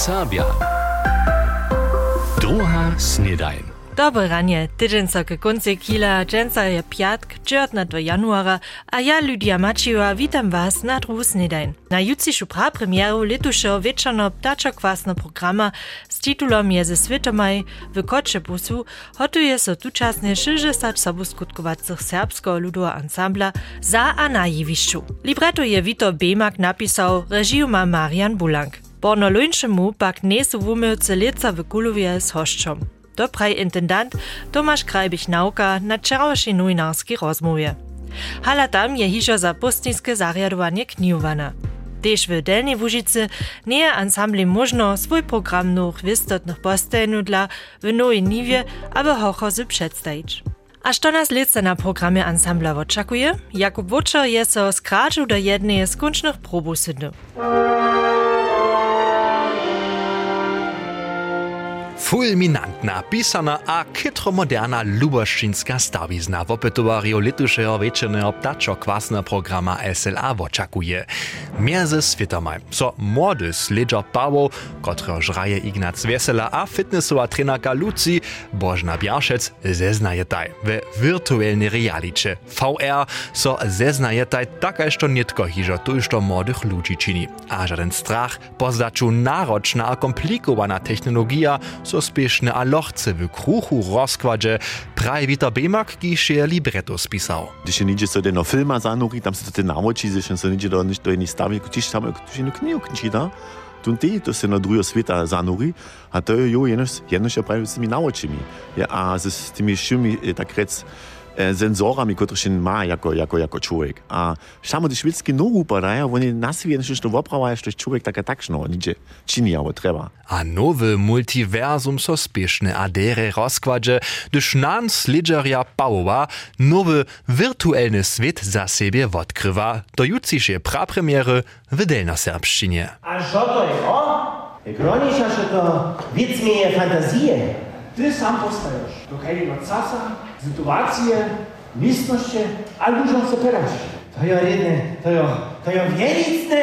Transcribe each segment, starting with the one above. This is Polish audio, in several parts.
Serbia. Druga snedajn. Dobre ranie, tydzień so ke konce kila, dżęca je piatk, 19 do januara, a ja Lydia Maciła witam was na druhu snedajn. Na jutrzejszą prapremieru letušeho wieczorno ptaczok-kwasno programa z titulom je ze Svitomaj w Kotchebusu hotuje so tučasne 60 soboskutkovacych serbskiego ludowa ansambla za a na jewišću. Libretto je Vito Bemak napisał, režiju ma Marian Bulank. Borno luńszemu pak nesu wumylce leca w Kulowie z hoszczom. Dopraj intendant Tomasz Krajbich-Nauka na wczorajszej nowinarskiej rozmowie. Hala tam je hižo za postniske zarjadowanie knijowana. Tež w Delnej Łužicy nie je ansambli možno svoj program noch wistotnych postajnu dla w nowej niwie, aby hochozy przedstawić. A što nas lice na programie ansambla oczekuje? Jakub Woczer je so skraczył do jednej z kończnych probu fulminantna, pisana, a kitro moderna luboščinska stavizna v opetovanju letošnjega večernega ptačo kvasna programa SLA očakuje. Mierze svitomaj so mody sledža pawo, kotro žraje Ignac Vesela, a fitnessova trenerka Luci Božna Bjašec zeznajetaj v virtuelni realiče VR so zeznajetaj taka što nitko hižo tuj što młodych ludzi čini. A żaden strach, pozdaczu naročna a komplikowana technologia so spieszne a lochce w kruchu rozkładzie praj Wita Bemak, kiż je libretto spisał. Když je níže so jedno filma zanúri, tam sa to naučí, že sa níže do, do jednej stavy, když tam jednu knihu číta, tu ty, to sa na druhého sveta zanúri, a to je jo jednož, jednož je práve s tými naučimi. Ja, a s tými všimi, tak rec, senzorami kotrishin ma jako, jako, jako čovjek. A samo ti švedski nogooperaja, oni nasvijeni što voprava je što čovjek tako takšno, niče čini, avo treba. A nove multiversum so spešne adere rozkvadže, de nan slidžarja pauva nove virtuelne svet za sebe odkriva do jutrišnje prapremiere v delna serbščinje. A što to je, o? Gronisha što to vicmije fantazije. Ty sam postajesz do czasa, sytuację, miejscności, a ludziom se teraz. To ja jedny, to ja, to ja wielicny.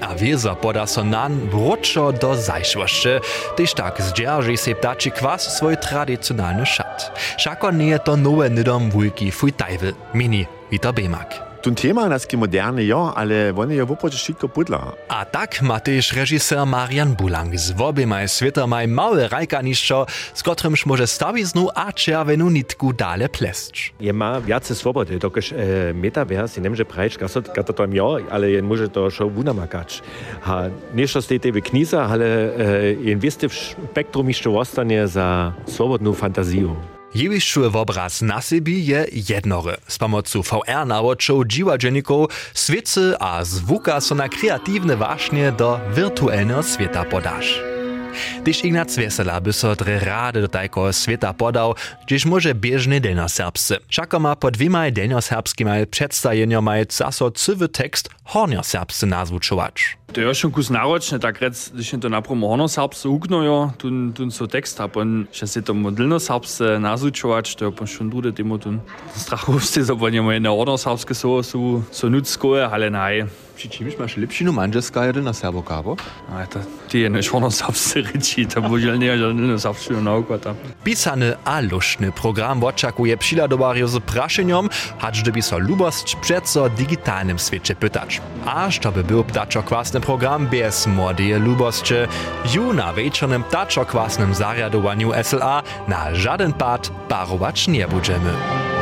A wieza poda so nan wróczo do zajszłości, gdyż tak zdzierży se ptaczy kwas swój tradycjonalny szat. Szako nie to nowe nydom wujki fuj tajwy, mini Wita Bemak. Den Thema, das geht moderne Jahr, alle wollen ja wuppo schicko pudla. A tak ma też reżyser Marian Bulang z obima światami małe rajkaniszczo, z którymż może stawiznu a czerwenu nitku dale pleszcz. Je ma więcej swobody, dokąd e, eh, metavers, nie wiem, że prajcz gasot gata to ja, ale jen może to schon wunamakać. Ha, nieszto stete w knisa, ale eh, e, jen wieste w spektrum jeszcze ostanie za swobodną fantazję. Jewišću obraz na je jednory. Z pomocą VR nawočov dziwadženikov sviece a zvuka so na kreatywne waśnie do wirtualnego świata podasz. Gdyż Ignac Wesela by so dre rady do tajko świata podał, gdyż może bieżny delnoserbscy. Szako ma pod dwiema delnoserbskimi przedstawieniami zaso cywy tekst hornioserbscy nazwuczować. To je schon kus naročne, tak rec, když je to napravo hornosarbce uknojo, tun, tun so tekst, a pon še se to modelnosarbce nazučovač, to je pon schon drude temu tun strachowsty, so pon je moje na hornosarbske so, so, so nutskoje, ale naj. Przy czymś masz lepszinu manżeska jeden na serbo kabo? A to ty je než hornosarbce reči, to božel nie, že delnosarbce nauka tam. Pisany a luszny program oczekuje przyladowario z praszeniom, hacz gdyby so lubost przeco digitalnym świecie pytać. Aż to by był ptaczo-kwasny program bez młodeje lubosće, ju na wieczornym ptaczo-kwasnym zariadowaniu SLA na żaden pad parować nie będziemy.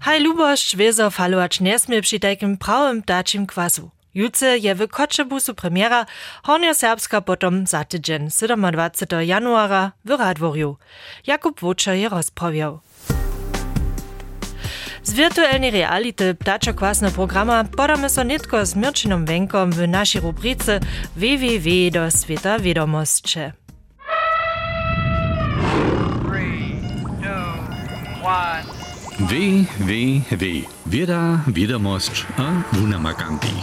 Haj lubošć wiezo falować nie smie przy takim prawym ptaczym kwasu. Jutce je w Kotchebusu premiera, Hornio Serbska potom za tydzień 27. januara w Radworju. Jakub Woczer je rozprawiał. Z wirtualnej reality ptaczo-kwasne programa podamy so nitko z Mirčinom Wenkom w naszej rubrice www do świata wiadomości. W, W, W. Wieda, wiadomość, a wunamakanki.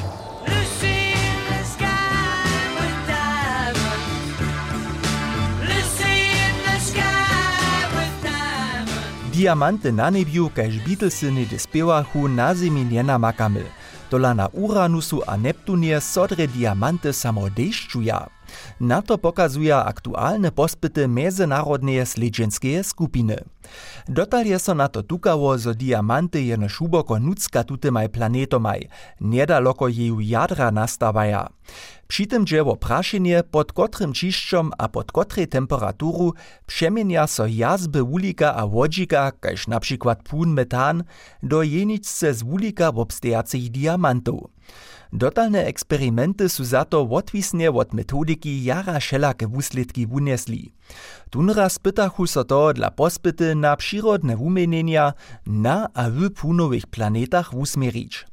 Diamanty na nebiu, kaž Beatlesy nie spiewachu na zemi nie namakamy. Dola na Uranusu a Neptunie sodre diamanty samo deščuja. Na to pokazuje aktualne pospyty międzynarodnej sledźenskie skupiny. Dotal je so na to tukało, zo diamanty jeno šuboko nucka tutemaj planetomaj, niedaloko jeju jadra nastawaja. Przy tym dzieło praszenie, pod kotrym ciszczom a pod kotrej temperaturu przemienia so jazby wulika a wodzika, kaž na przykład pun metan, do jeniczce z wulika obstajacych diamantów. Dotalne eksperimenty su za to odwisne od jara všelake wuslitki wunesli. Tunra spytachu so to dla pospyty na przyrodne wumenenia na a w punowych planetach wusmerić.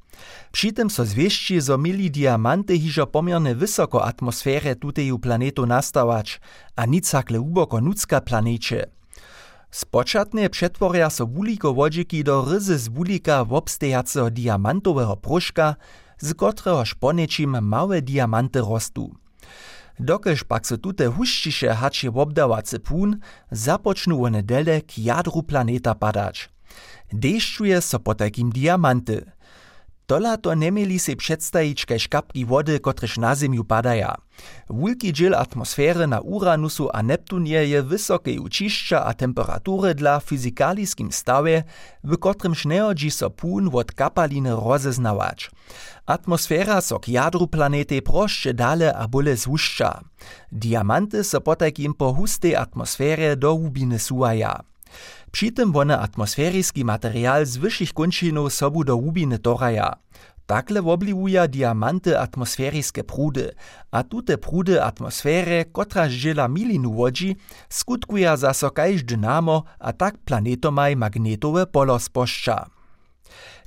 Przy tym so zwieści, zo mieli diamanty hižo pomierne wysoko atmosferę tuteju planetu nastawać, a nic hakle uboko nucka planecie. Spočatne przetworia so wuliko wodziki do ryzy z wulika wobstejaceho diamantowego proszka, z kotrehoż ponečim małe diamanty rostu. Dokež pak so tute huščiše hačie wobdawace pun, započnu one dele k jadru planeta padać. Deščuje so potakim diamanty – Tola to nemieli si předstajić kaž kapki wody, kotrež na Zemju padaja. Wulki dziel atmosfery na Uranusu a Neptunie je wysokiej učišća a temperatury dla fizikaliskim stawie, w kotrymž neodži so pun wot kapaliny rozeznawać. Atmosfera so k jadru planety prošće dale a bole zvušća. Diamanty so potakim po hustej atmosfere do hubiny suaja. Tym wone atmosferiski material z wyższych kończynów sobu do łubiny toraja. Takle wobliwuja diamanty atmosferiskie prudy, a tute prudy atmosfery, kotra żyla milinu łodzi, skutkuja zaso kajż dynamo, a tak planetomaj magnetowe polo sposzcza.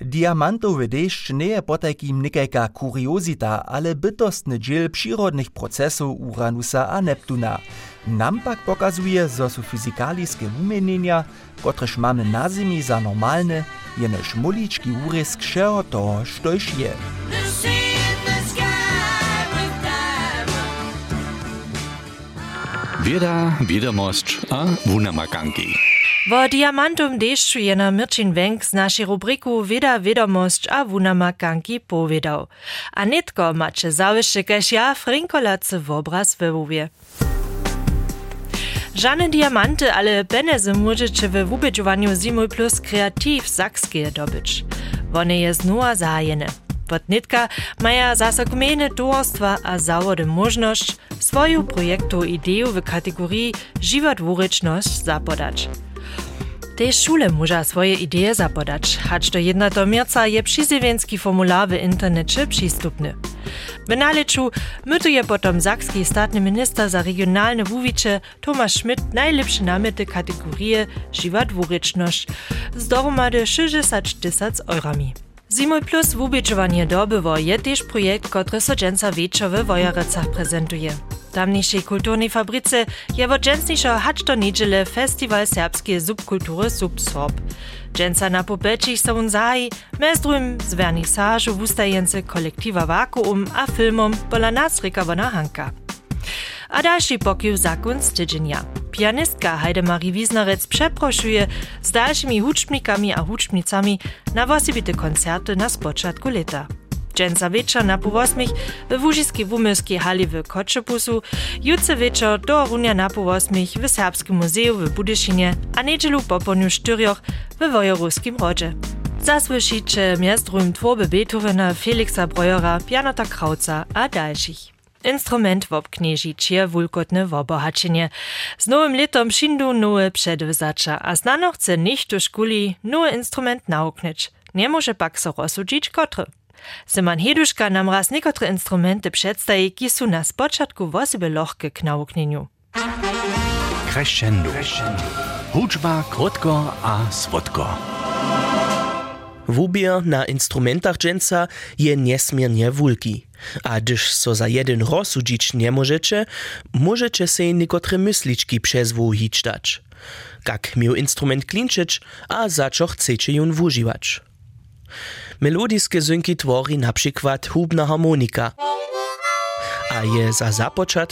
Diamantowy deszcz nie je potakim nikajka kuriozita, ale bytostny dziel przyrodnych procesów Uranusa a Neptuna. Nam pak pokazuje, zo su fizikaliskie umienienia, kotrež mamy na Zemi za normalne, jenož mulički úrysk všeho toho, štož je. Wieda, wiadomość a wunamakanki. Wo Diamantum deszczu je na Mirčin Wenk z naszej rubriku Wieda, wiadomość a wunamakanki powiedział. A nitko macie zawyższy kaž ja Frinkolace w obraz wywowie. Żadne diamanty, ale penezy możecie w wubedżowaniu Zimul Plus Kreativ Sakskie dobyć. One je znowa zajene. Podnitka maja zasa gmejne a zawody możność swoją projektu ideju w kategorii Život zapodać. Tej szule może swoje idee zapodać, hacz do jedna do mierca je przyzywienski formular w internecie przystupny. W naleczu mytuje potom sakski statny minister za regionalne wuwicze Tomasz Schmidt najlepsze namety kategorie Żywa dwuryczność z dohromady 60 tysac eurami. Zimoj Plus wuběčovanie dobywo je tež projekt, który so dženca večer w Wojarecach prezentuje. Tamniejszej kulturnej fabryce je wo dżensniejszo hacz do niedziele festiwal serbskiej subkultury Subsorb. Dżenca na popeczich są zahi, mezdrum z wernisażu wustajence kolektiva Vakuum a filmom pola nas rykavana Hanka. A dalszy pokił zakon z tydzienia. Pianistka Heidemarie Wiesnerec przeproszuje z dalszymi huczbnikami a huczbnicami na wosibite koncerty na spoczatku leta. Dżęca wieczor na pół osmich w Wóżyskiej Wumylskiej hali w Koczepusu, jutce wieczor do runia na pół osmich w Serbskim Muzeum w Budyszynie, a niedzielu po poniu w Wojoruskim Rodzie. Zasłyszycie miastrum tworby Beethovena, Felixa Breuera, Pianota Krauca a dalszych. Instrument wobknieži čier wulkotne wobohačenje. Z nowym letom šindu nowe przedwzacza, a znano chce nicht do szkuli nowy instrument nauknyć. Nie może pak so rozsudzić kotry. Seman Heduška nam raz niekotre instrumenty przedstawi, ki su na spoczatku wosebe lochke k. Crescendo. Huczba krótko a swodko. Wubier na instrumentach dżęca je niesmiernie wulki. A gdyż so za jeden rozsudzić nie możecie, możecie se niekotre myśliczki przez wuhić dać. Jak miał instrument klinczyć, a za co chcecie ją wużywać. Melodijskie zynki twori na przykład hubna harmonika. A je za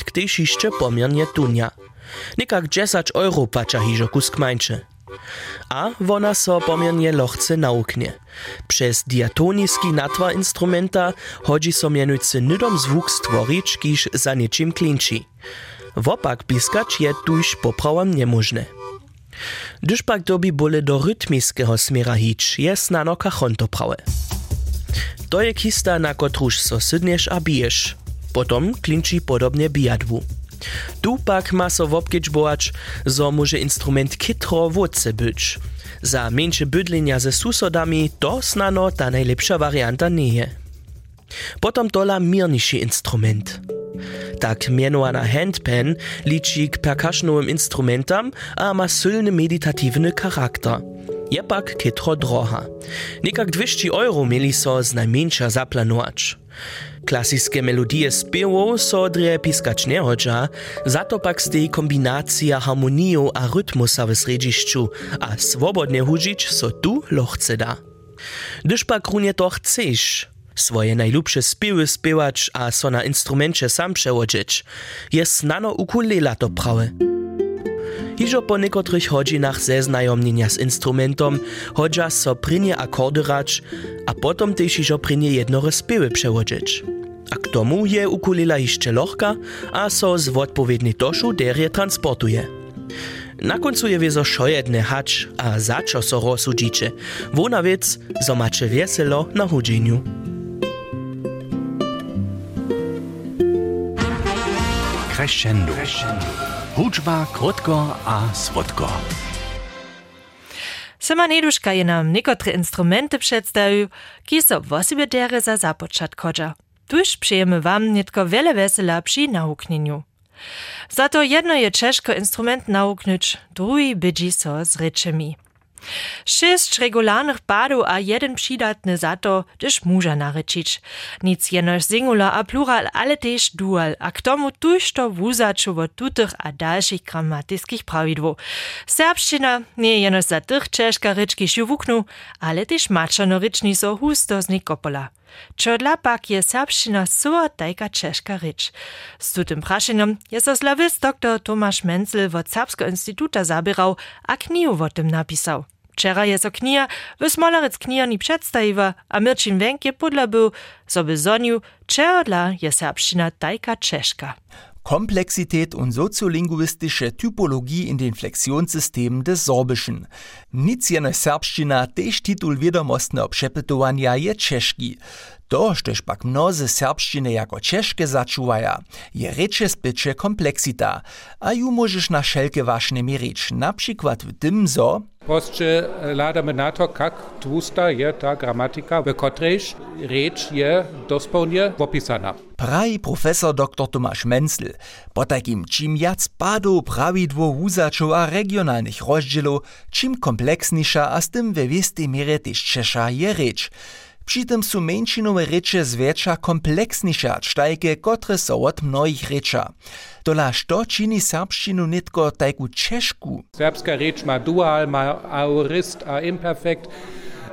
gdyż jeszcze pomiernie tunia. Nikak 10 euro pacza hiżo mańcze. A wona so pomiernie lochce nauknie. Przez diatoniski natwa instrumenta chodzi so mianujcy nydom zwuk stvorić, kiż za niczym klinči. Wopak piskać je tuż poprawam niemożne. Gdyż pak dobi bole do rytmiskiego smiera hić, je snano kachonto prawe. To je kista, na kotruż so sydniesz a bijesz. Potom klinči podobnie bijadwu. Tu pak ma so wopkieć boać, zo może instrument kitro wodce być. Za mniejsze bydlenia ze susodami to snano ta najlepsza warianta nie je. Potom tola mirniejszy instrument. Tak mianowana handpan liczy k percussionowym instrumentam, a ma silny meditativny charakter. Je pak kitro droha. Nekak 200 euro mieli so z najmniejsza zaplanować. Klasickie melodie śpiewu so dre piskać nie hodża, za to pak stej kombinacja harmoniju a w središću, a swobodnie hudzić so tu lochce da. Gdyż pak runie to chcesz, swoje najlubsze śpiewy śpiewać a so na instrumencie sam przełodzić, jest nano ukulela to prawe. Hižo po niekotrych hodzinach zeznajomnienia z instrumentom hodža so prynie akordy a potom też hižo prynie jednore spiewy przełodzić. A k tomu je ukulila jeszcze lohka, a so z odpowiedni toszu derje transportuje. Na końcu je wiezo szojedne hacz, a za čo so rozsudzicie. Wona wiec, zo wieselo na hudzieniu. Crescendo. Hudžba krótko a słodko. Sema Neduška je nam niekotre instrumenty przedstawił, ki so wosibie dere za započat kodża. Tuż przyjemy wam nitko wiele wesela przy nauknieniu. Za to jedno je czeszko instrument nauknąć, drugi bydzi so z ryczemi. Šest regularnych padów a jeden przydatny za to, gdyż muża naryčić. Nic jenoż singular a plural, ale też dual, a k tomu tuż to tutych a dalszych gramatickich prawidłów. Serbszczyna nie jenoż za tych czeszka ryczki siuwuknu, ale też maczano ryczni so husto z nikopola. Čo dla pak je serbština so tajka češka reč. S tutim prašenom je so slavist dr. Tomasz Menzel od Serbskiego Instituta zabierał, a knihu o tym napisał. Wczera je so knija w smolarec knijani przedstawiła, a Mirčin Wenk je podlabył, so by zoniu, czego dla je serbština tajka češka. Komplexität und soziolinguistische Typologie in den Flexionssystemen des Sorbischen. Nic jeno serbština tež titul wiadomostne obszepytowania je czeszki. To, štož pak mnoze serbšćine jako češke začuvaja, je reče spyče kompleksita, a ju możesz na šelke vašne mirič, na przykład w tym, zo Posće ladame na to, kak tłusta je ta gramatika, w kotrejž reč je dospełnie opisana. Praji profesor dr. Tomasz Menzel, po takim czym jac padu prawidło wuzaczów a regionalnych rozdzielów, czym kompleksniejsza a z tym we wiestej mierze też je reč. Przy tym są mniejszynowe recze zwietrza kompleksniejsza, cztajke, kotre są od mnoich recza. Tola što čini serbščinu nitko tajku češku? Serbska reč ma dual, ma aorist a imperfekt,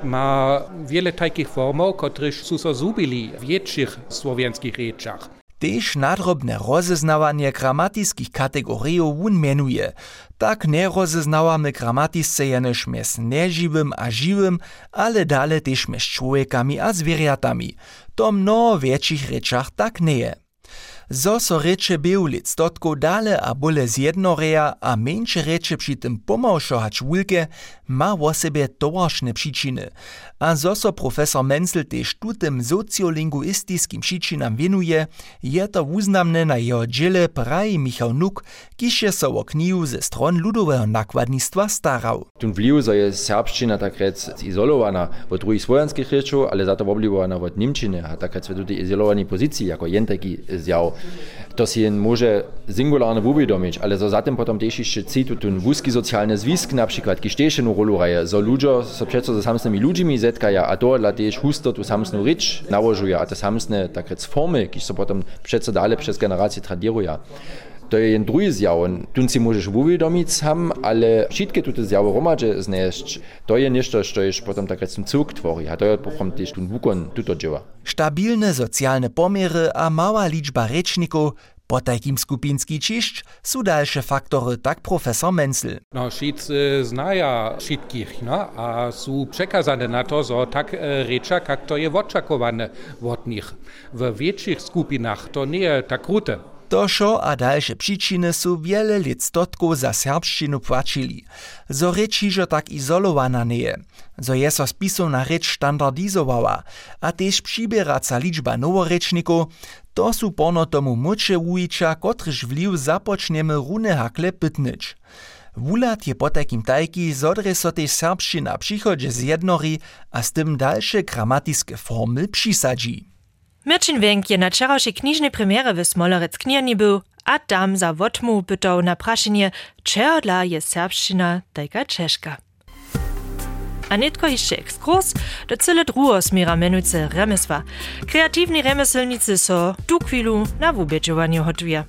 ma wiele takich formów, które są so zubili w większych słowiańskich reczach. Tež nadrobne rozeznawanie gramatických kategorijów wun menuje. Tak nie rozeznawamy gramatisce jenož mez neživym a żywym, ale dale tež mez człowiekami a zwierzętami. To mnoho większych rečach tak nie je. Zoso reče Beulic dotko dale a bole z jednoreja, a mniejsze reče przy tym pomałszohać ulkę ma o sobie tołaszne przyczyny. A zoso profesor Menzel też tutym socjolinguistycznym przyczynam winuje, je to uznamne na jego dziele praj Michał Nuk, kiż je so o kniu ze stron ludowego nakładnictwa starał. Tym wliwu, że jest serbszczyna tak rec izolowana od drugich słowiańskich rzeczy, ale za to obliwana od niemczyny, a tak rec w tej izolowanej pozycji, jako jen taki zjaw. To si jen może singularne uvědomić, ale zo zatem potom też jeszcze citu tun wózki socjalne zwisk, na przykład, kiż też jedną rolu raje, zo ludzie so přeco ze samsnymi ludźmi zetkaja, a to dla też husto tu samsną rycz nałożuja, a te samsne takrec formy, kiż so potom přeco dalej przez generacje tradiruja. To je jen drugi zjaw. Tun si możesz uvědomit sam, ale wszystkie tutaj zjawy romadže znaleźć, to je nešto, što je potom tak recimo cuk tvori, a to je potom też tun wukon tuto dzieła. Stabilne socjalne pomiery a mała liczba rečnikov Po takim skupinski čišć su dalsze faktory, tak profesor Menzel. No, wszyscy znają wszystkich, no, a są przekazane na to, że tak e, rzecza, jak to jest oczekiwane od nich. W większych skupinach to nie jest tak krute. Toszo a dalsze przyczyny su wiele lat stotków za serbszczynu płacili. Zo reči, że tak izolowana nie je. Zo je so spisowna rzecz standardizowała, a też przybieraca liczba noworeczników, to su pono tomu mucze ujicza, kotryż wliw zapoczniemy rune hakle pytnyć. Wulat je po takim tajki zodre so tej serbszczyna przychodzie zjednori, a z tym dalsze gramatyske formy przysadzi. Mirčin Wenk je na čarošej knižnej premiére v Smolerec knjerni był, a tam za wotmu pytał na praszenie, czerdla je serbszczyna tajka czeszka. A netko jeszcze ekskurs do cyle drugo smiera menujce remesła. Kreatywni remeselnicy so tu chwilu na wubiedzowaniu hotuje.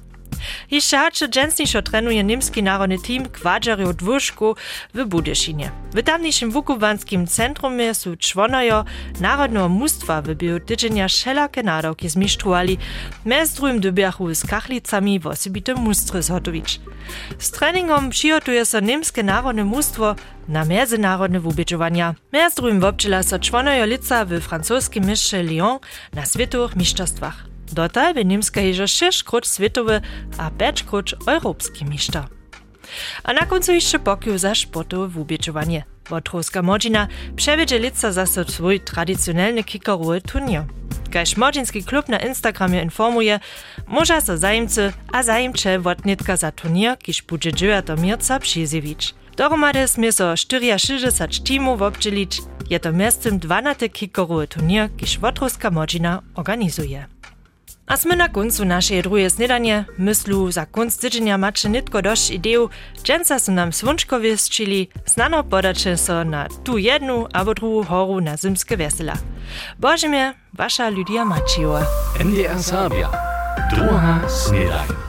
Jeszcze hacze dżęsniejszo trenuje niemski narodny team kwadżario dwóżku w Budyszynie. W tamniejszym wukubanskim centrumie są członojo Narodnego Mustwa w biotyczenia wszelakie nadawki zmiszczowali, mez drugim dobiachu z kachlicami w osobite mustry zhotowić. Z treningom przygotuje so niemskie narodne mustwo na międzynarodne wubieczowania. Mez drugim wobczyla so członojo lica w francuskim mieście Lyon na światowych mistrzostwach. Dotal by jeżo 6 krut światowy a 5 krut europski mistrza. A na końcu jeszcze pokił za sportowe wubieczowanie. Wotrowska Modzina przewiedzie lica za swój tradycjonalny kickerowy turnier. Kaž Modzinski klub na Instagramie informuje, może so zajemcy a zajemcze wotnitka za turnier, kiż budże 9 mierca przyzjewić. Dohromady smie so 64 teamów obdzielić, je to miastem 12 kickerowy turnier, kiż Wotrowska Modzina organizuje. A sme na koncu naszej drugie snedanie. Myslu za konc tydzienia macie nitko dość ideł. Dżęca są nam swączkowie zczyli. Znano podacie so na tu jednu albo drugą horu na zimskie wesela. Bożemie, wasza Lydia Maciewa. NDR Sabia. Druga snedaj.